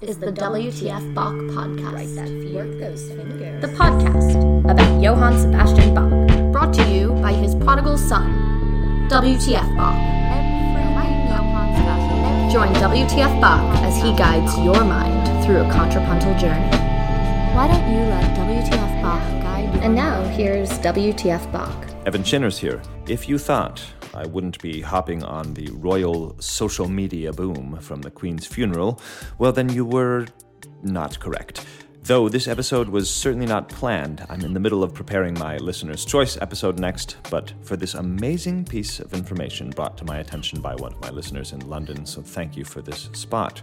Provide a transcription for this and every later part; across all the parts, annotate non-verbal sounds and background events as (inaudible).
This is the WTF Bach podcast. that Work those fingers. The podcast about Johann Sebastian Bach, brought to you by his prodigal son, WTF Bach. Join WTF Bach as he guides your mind through a contrapuntal journey. Why don't you let WTF Bach guide you? And now here's WTF Bach. Evan Shinners here. If you thought I wouldn't be hopping on the royal social media boom from the Queen's funeral, well, then you were not correct. Though this episode was certainly not planned, I'm in the middle of preparing my listener's choice episode next, but for this amazing piece of information brought to my attention by one of my listeners in London, so thank you for this spot.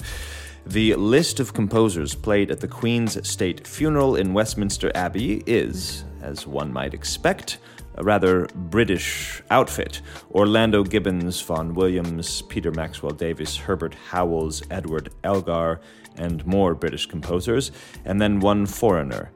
The list of composers played at the Queen's state funeral in Westminster Abbey is, as one might expect, a rather British outfit. Orlando Gibbons, Vaughan Williams, Peter Maxwell Davies, Herbert Howells, Edward Elgar, and more British composers, and then one foreigner,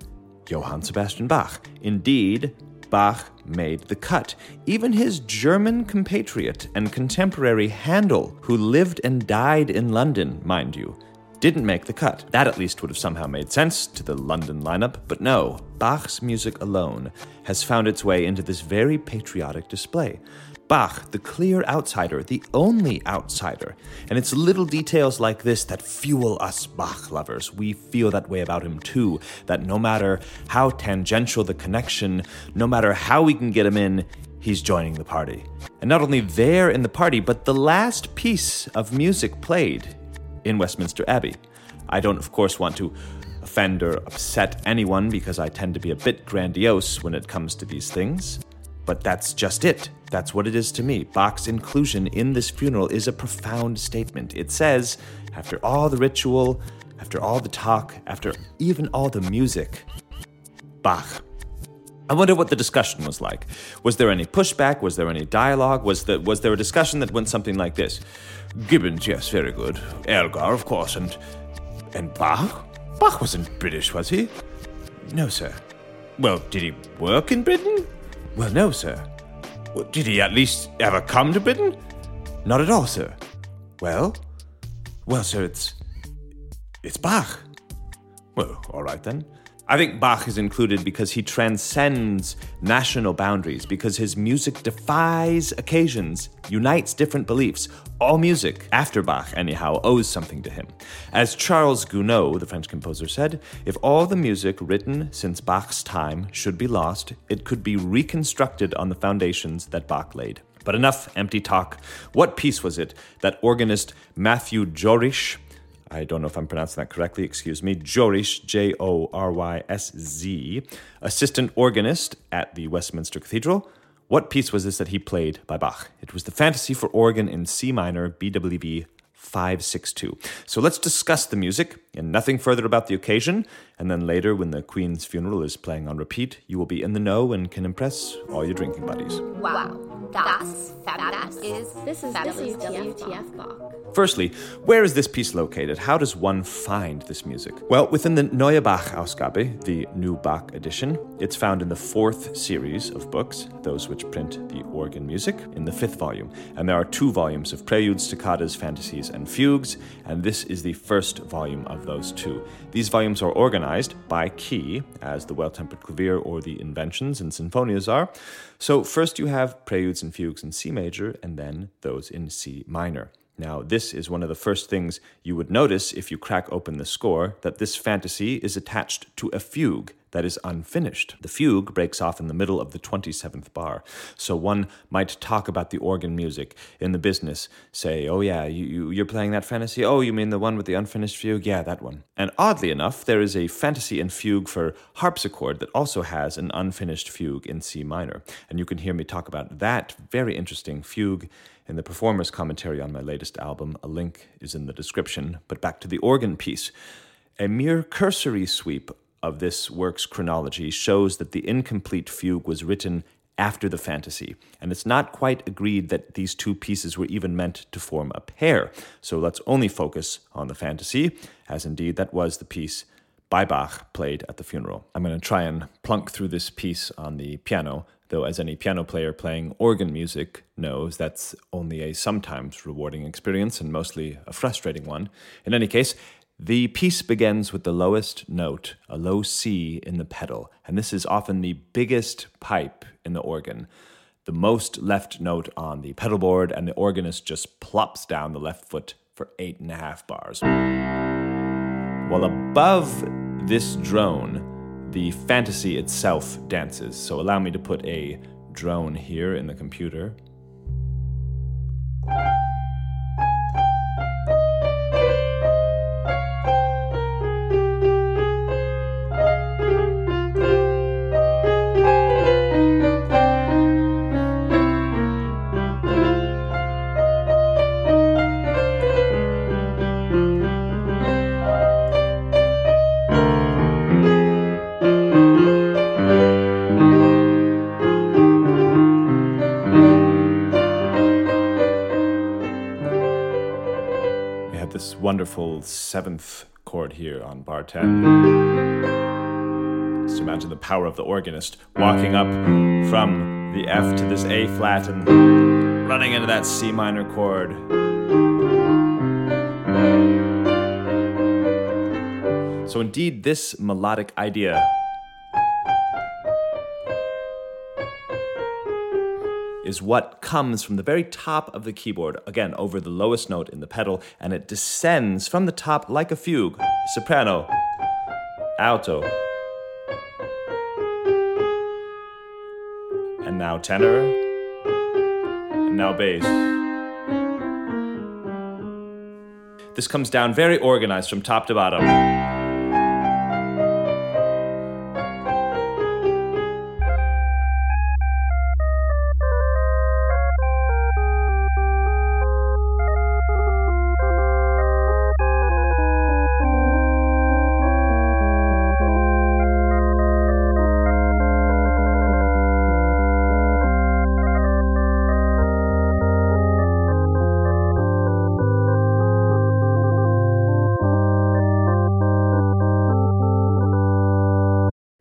Johann Sebastian Bach. Indeed, Bach made the cut. Even his German compatriot and contemporary Handel, who lived and died in London, mind you, didn't make the cut. That at least would have somehow made sense to the London lineup, but no, Bach's music alone has found its way into this very patriotic display. Bach, the clear outsider, the only outsider. And it's little details like this that fuel us Bach lovers. We feel that way about him too, that no matter how tangential the connection, no matter how we can get him in, he's joining the party. And not only there in the party, but the last piece of music played in Westminster Abbey. I don't, of course, want to offend or upset anyone because I tend to be a bit grandiose when it comes to these things. But that's just it. That's what it is to me. Bach's inclusion in this funeral is a profound statement. It says, after all the ritual, after all the talk, after even all the music, Bach. I wonder what the discussion was like. Was there any pushback? Was there any dialogue? Was, the, was there a discussion that went something like this? Gibbons, yes, very good. Elgar, of course, and. and Bach? Bach wasn't British, was he? No, sir. Well, did he work in Britain? Well, no, sir. Well, did he at least ever come to Britain? Not at all, sir. Well? Well, sir, it's. it's Bach. Well, all right then. I think Bach is included because he transcends national boundaries, because his music defies occasions, unites different beliefs. All music, after Bach anyhow, owes something to him. As Charles Gounod, the French composer, said, if all the music written since Bach's time should be lost, it could be reconstructed on the foundations that Bach laid. But enough empty talk. What piece was it that organist Matthew Jorysz I don't know if I'm pronouncing that correctly, excuse me, Jorysz, J O R Y S Z, assistant organist at the Westminster Cathedral. What piece was this that he played by Bach? It was the Fantasy for Organ in C minor, BWV 562. So let's discuss the music and nothing further about the occasion. And then later, when the Queen's funeral is playing on repeat, you will be in the know and can impress all your drinking buddies. Wow. That's fabulous. Is this is Fabulous WTF Bach? Firstly, where is this piece located? How does one find this music? Well, within the Neue Bach Ausgabe, the New Bach edition, it's found in the fourth series of books, those which print the organ music, in the fifth volume. And there are two volumes of preludes, toccatas, fantasies, and fugues, and this is the first volume of those two. These volumes are organized by key, as the Well Tempered Clavier or the Inventions and Sinfonias are. So first you have preludes and fugues in C major, and then those in C minor. Now, this is one of the first things you would notice if you crack open the score that this fantasy is attached to a fugue that is unfinished. The fugue breaks off in the middle of the 27th bar. So one might talk about the organ music in the business, say, oh yeah, you, you, you're playing that fantasy? Oh, you mean the one with the unfinished fugue? Yeah, that one. And oddly enough, there is a fantasy and fugue for harpsichord that also has an unfinished fugue in C minor. And you can hear me talk about that very interesting fugue in the performer's commentary on my latest album. A link is in the description. But back to the organ piece. A mere cursory sweep of this work's chronology shows that the incomplete fugue was written after the fantasy, and it's not quite agreed that these two pieces were even meant to form a pair. So let's only focus on the fantasy, as indeed that was the piece by Bach played at the funeral. I'm going to try and plunk through this piece on the piano, though, as any piano player playing organ music knows, that's only a sometimes rewarding experience and mostly a frustrating one. In any case, The piece begins with the lowest note, a low C in the pedal, and this is often the biggest pipe in the organ. The most left note on the pedal board, and the organist just plops down the left foot for eight and a half bars. While above this drone, the fantasy itself dances. So allow me to put a drone here in the computer. Wonderful seventh chord here on bar 10. Just imagine the power of the organist walking up from the F to this A flat and running into that C minor chord. So, indeed, this melodic idea is what comes from the very top of the keyboard, again, over the lowest note in the pedal, and it descends from the top like a fugue soprano, alto, and now tenor, and now bass. This comes down very organized from top to bottom.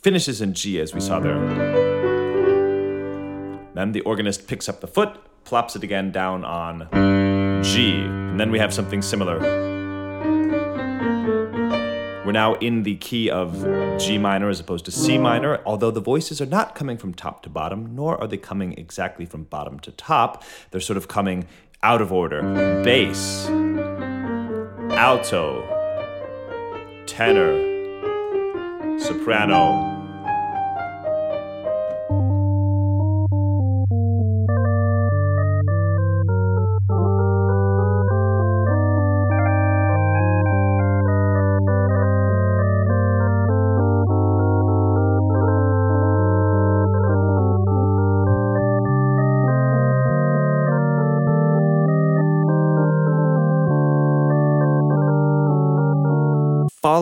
Finishes in G as we saw there. Then the organist picks up the foot, plops it again down on G, and then we have something similar. We're now in the key of G minor as opposed to C minor, although the voices are not coming from top to bottom, nor are they coming exactly from bottom to top. They're sort of coming out of order. Bass, alto, tenor, soprano.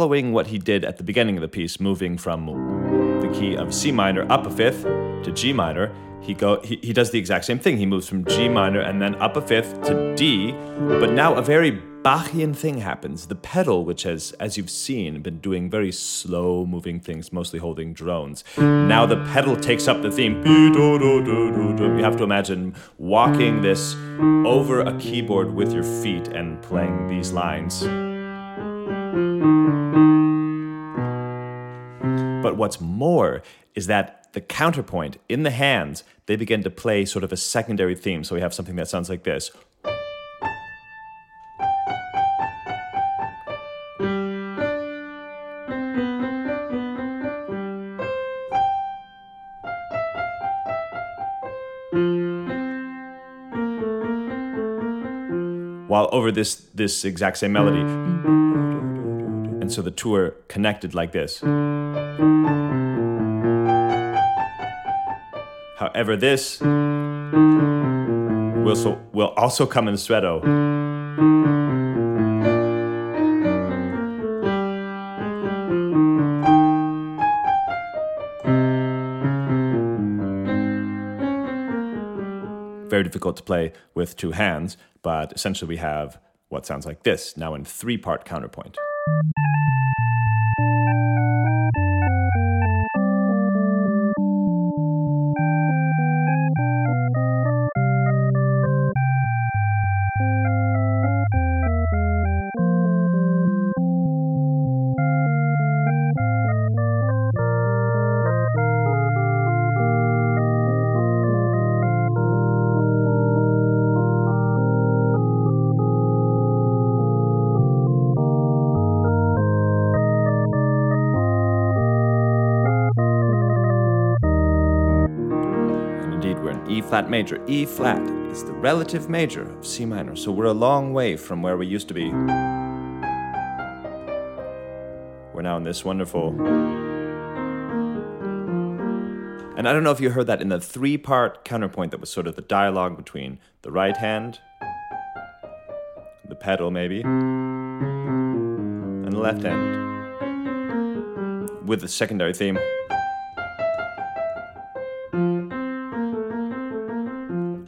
Following what he did at the beginning of the piece, moving from the key of C minor up a fifth to G minor, he go he, he does the exact same thing. He moves from G minor and then up a fifth to D, but now a very Bachian thing happens. The pedal, which has, as you've seen, been doing very slow moving things, mostly holding drones. Now the pedal takes up the theme. You have to imagine walking this over a keyboard with your feet and playing these lines. But what's more is that the counterpoint in the hands, they begin to play sort of a secondary theme. So we have something that sounds like this. While over this this exact same melody. So the two are connected like this. However, this will, so, will also come in stretto. Very difficult to play with two hands, but essentially we have what sounds like this, now in three part counterpoint. Major. E flat is the relative major of C minor, so we're a long way from where we used to be. We're now in this wonderful. And I don't know if you heard that in the three part counterpoint that was sort of the dialogue between the right hand, the pedal maybe, and the left hand, with the secondary theme.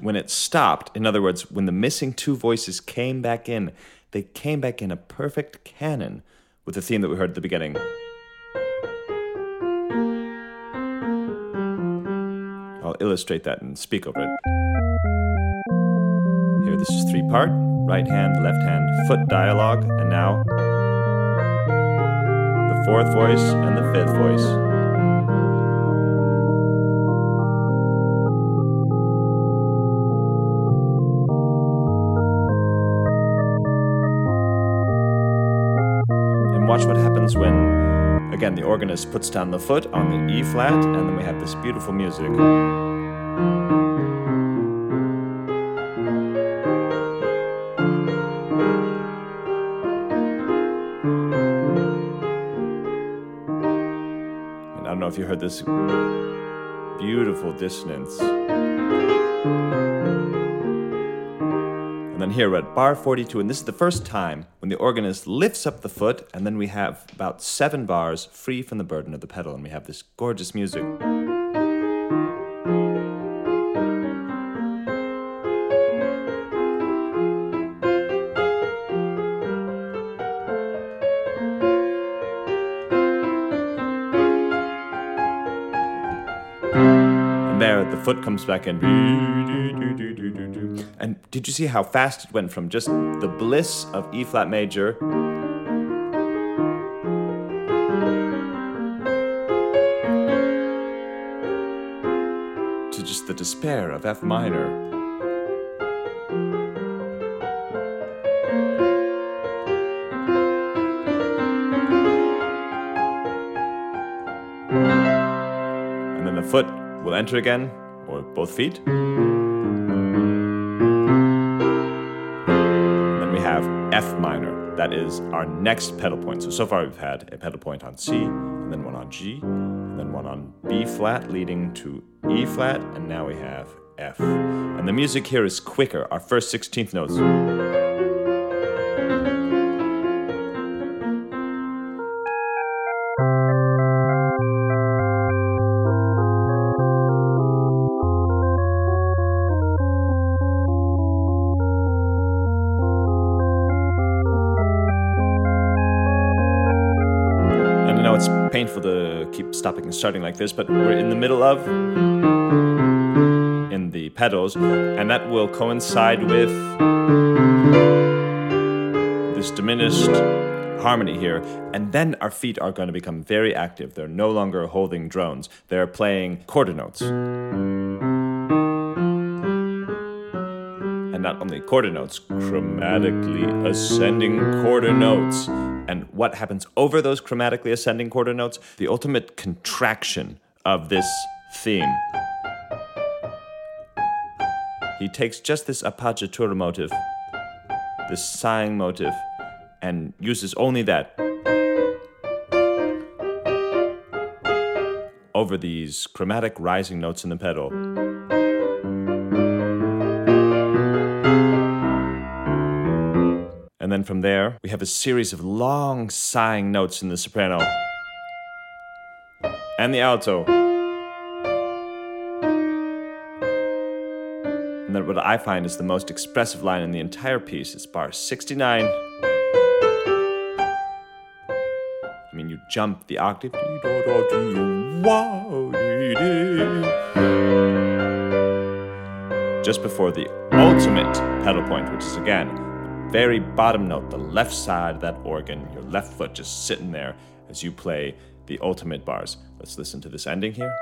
When it stopped, in other words, when the missing two voices came back in, they came back in a perfect canon with the theme that we heard at the beginning. I'll illustrate that and speak over it. Here, this is three part right hand, left hand, foot dialogue, and now the fourth voice and the fifth voice. Happens when, again, the organist puts down the foot on the E flat, and then we have this beautiful music. And I don't know if you heard this beautiful dissonance. And then here we're at bar 42, and this is the first time when the organist lifts up the foot, and then we have about seven bars free from the burden of the pedal, and we have this gorgeous music. And there, the foot comes back in. And did you see how fast it went from just the bliss of E flat major to just the despair of F minor? And then the foot will enter again, or both feet. That is our next pedal point. So, so far we've had a pedal point on C, and then one on G, and then one on B flat leading to E flat, and now we have F. And the music here is quicker, our first 16th notes. Painful to keep stopping and starting like this, but we're in the middle of in the pedals, and that will coincide with this diminished harmony here. And then our feet are going to become very active. They're no longer holding drones, they're playing quarter notes. And not only quarter notes, chromatically ascending quarter notes and what happens over those chromatically ascending quarter notes, the ultimate contraction of this theme. He takes just this appoggiatura motive, this sighing motive, and uses only that over these chromatic rising notes in the pedal. Then from there, we have a series of long sighing notes in the soprano and the alto. And then what I find is the most expressive line in the entire piece is bar 69. I mean, you jump the octave. Just before the ultimate pedal point, which is again very bottom note, the left side of that organ, your left foot just sitting there as you play the ultimate bars. Let's listen to this ending here.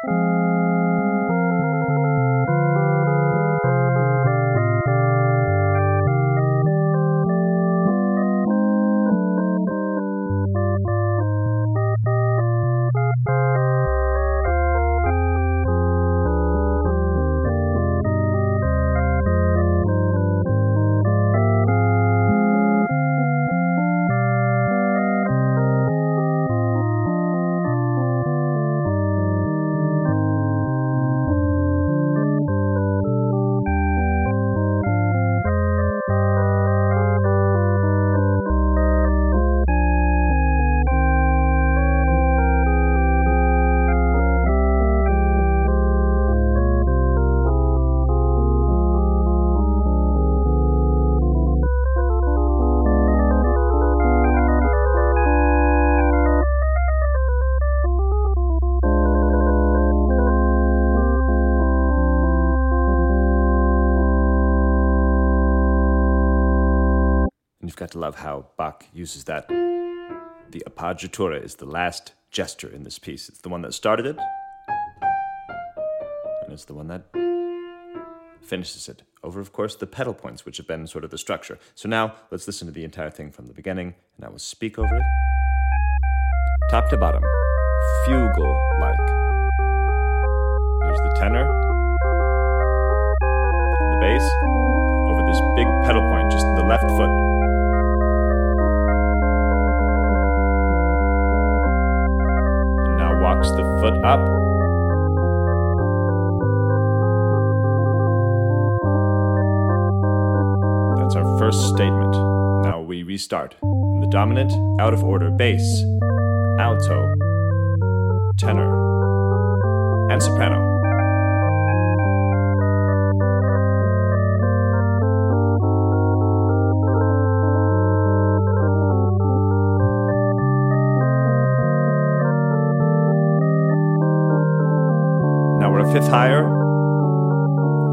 How Bach uses that. The appoggiatura is the last gesture in this piece. It's the one that started it, and it's the one that finishes it. Over, of course, the pedal points, which have been sort of the structure. So now let's listen to the entire thing from the beginning, and I will speak over it. Top to bottom, fugal like. Here's the tenor, and the bass, over this big pedal point, just the left foot. The foot up. That's our first statement. Now we restart. In the dominant, out of order, bass, alto, tenor, and soprano. Higher,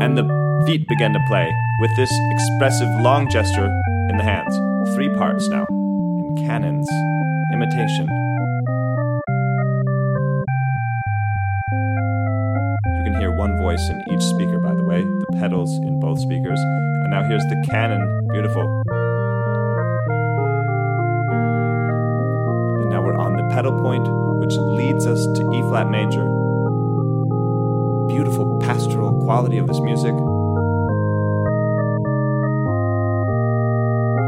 and the feet begin to play with this expressive long gesture in the hands. Three parts now in canons, imitation. You can hear one voice in each speaker, by the way, the pedals in both speakers. And now here's the canon, beautiful. And now we're on the pedal point, which leads us to E flat major. Beautiful pastoral quality of this music.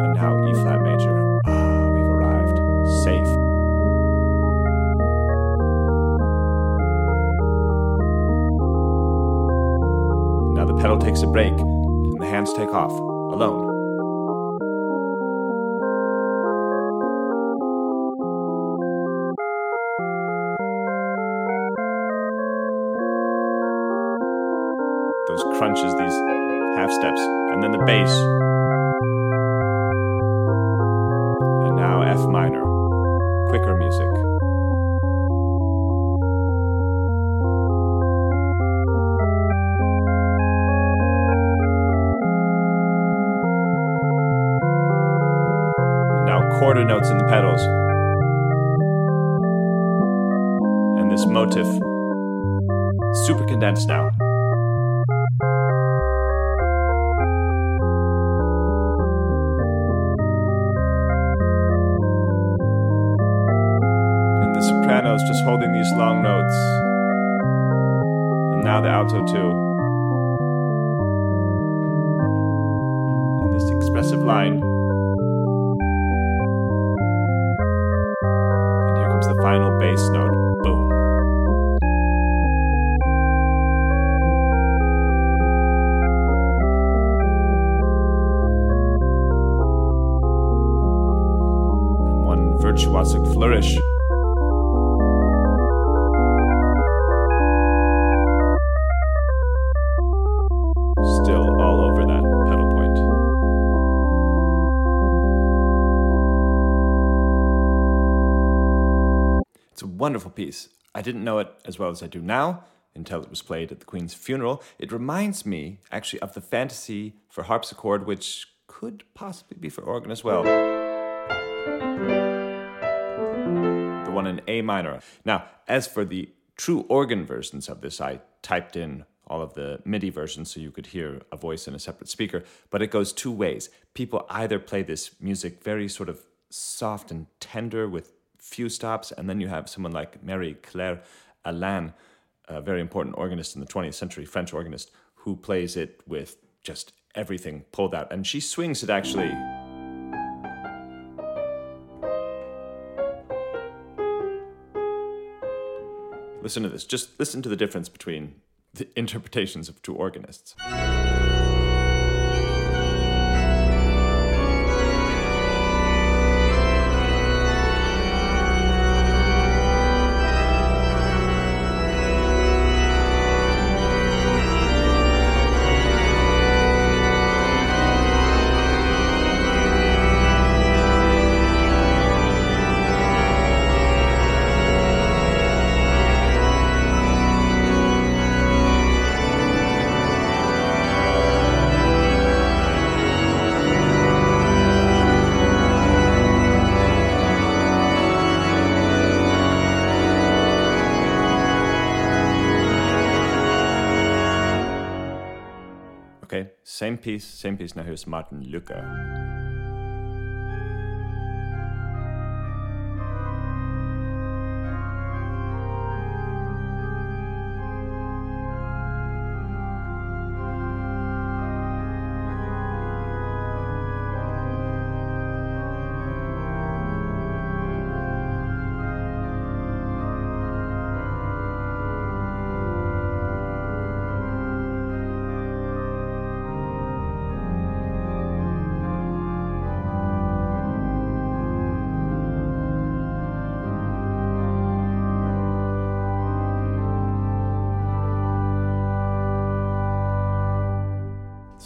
And now E flat major. Ah, we've arrived. Safe. Now the pedal takes a break, and the hands take off, alone. Those crunches, these half steps, and then the bass. And now F minor, quicker music. And now quarter notes in the pedals. And this motif, super condensed now. Sopranos just holding these long notes. And now the alto too. And this expressive line. And here comes the final bass note. Boom. And one virtuosic flourish. Wonderful piece. I didn't know it as well as I do now until it was played at the Queen's funeral. It reminds me, actually, of the fantasy for harpsichord, which could possibly be for organ as well. The one in A minor. Now, as for the true organ versions of this, I typed in all of the MIDI versions so you could hear a voice in a separate speaker, but it goes two ways. People either play this music very sort of soft and tender with few stops, and then you have someone like Marie Claire Alain, a very important organist in the 20th century, French organist, who plays it with just everything pulled out. And she swings it actually. Listen to this. Just listen to the difference between the (laughs) interpretations of two organists. Same piece, same piece. Now here's Martin Lücker.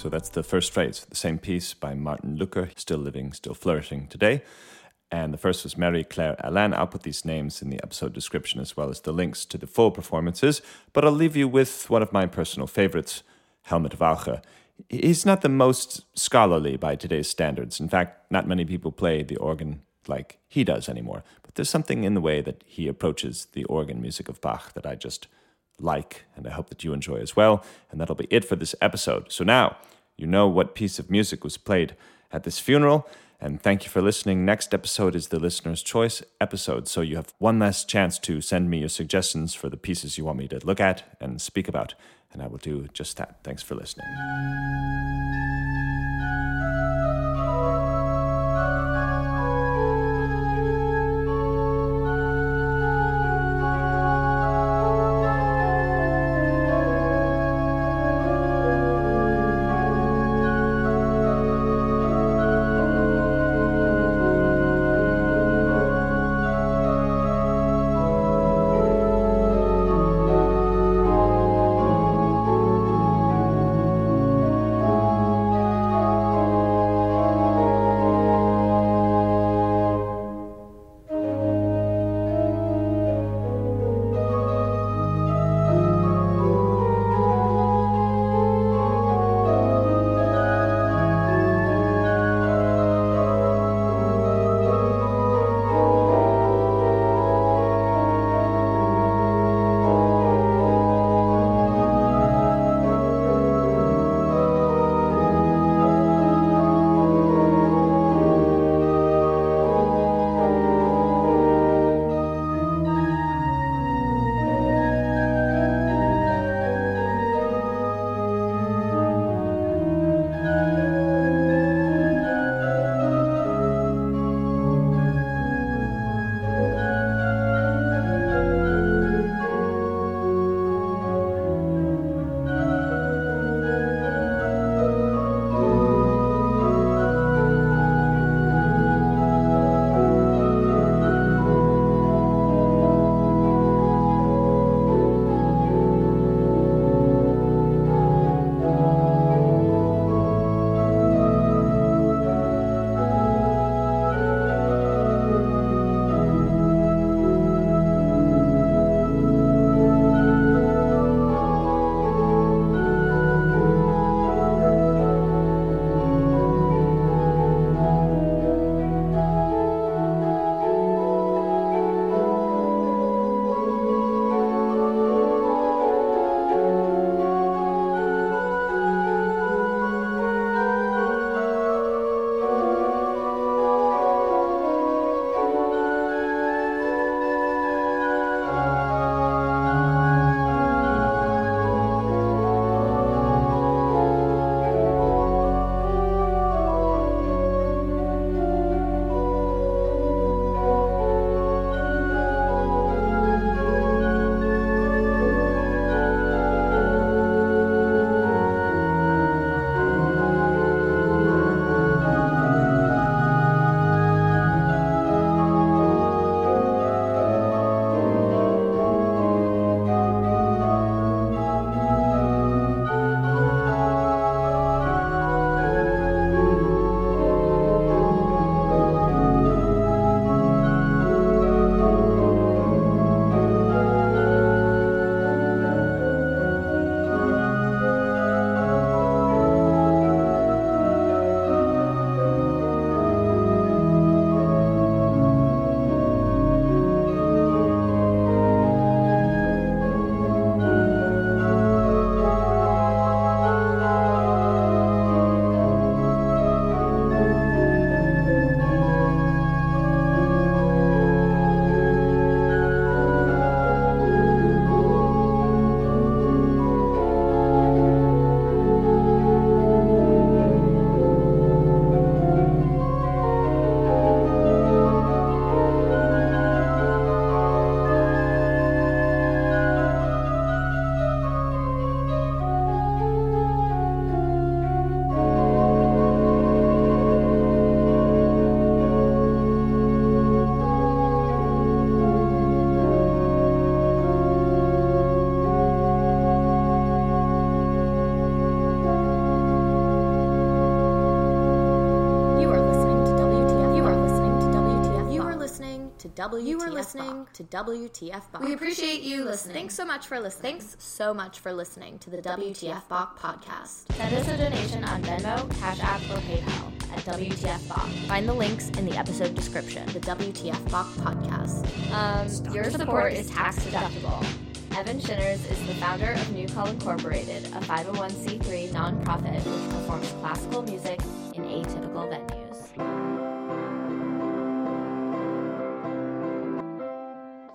So that's the first phrase, the same piece by Martin Lücker, still living, still flourishing today. And the first was Marie Claire Alain. I'll put these names in the episode description as well as the links to the full performances. But I'll leave you with one of my personal favorites, Helmut Walcha. He's not the most scholarly by today's standards. In fact, not many people play the organ like he does anymore. But there's something in the way that he approaches the organ music of Bach that I just like, and I hope that you enjoy as well. And that'll be it for this episode. So now, you know what piece of music was played at this funeral. And thank you for listening. Next episode is the listener's choice episode. So you have one last chance to send me your suggestions for the pieces you want me to look at and speak about. And I will do just that. Thanks for listening. WTF You are listening Bach. to WTF Bach. We appreciate you listening. Thanks so much for listening. Thanks so much for listening to the WTF Bach podcast. Send us a donation on Venmo, Cash App, or PayPal at WTF Bach. Find the links in the episode description. The WTF Bach podcast. Um, your support is tax deductible. Evan Shinners is the founder of New Call Incorporated, a 501c3 nonprofit which performs classical music in atypical venues.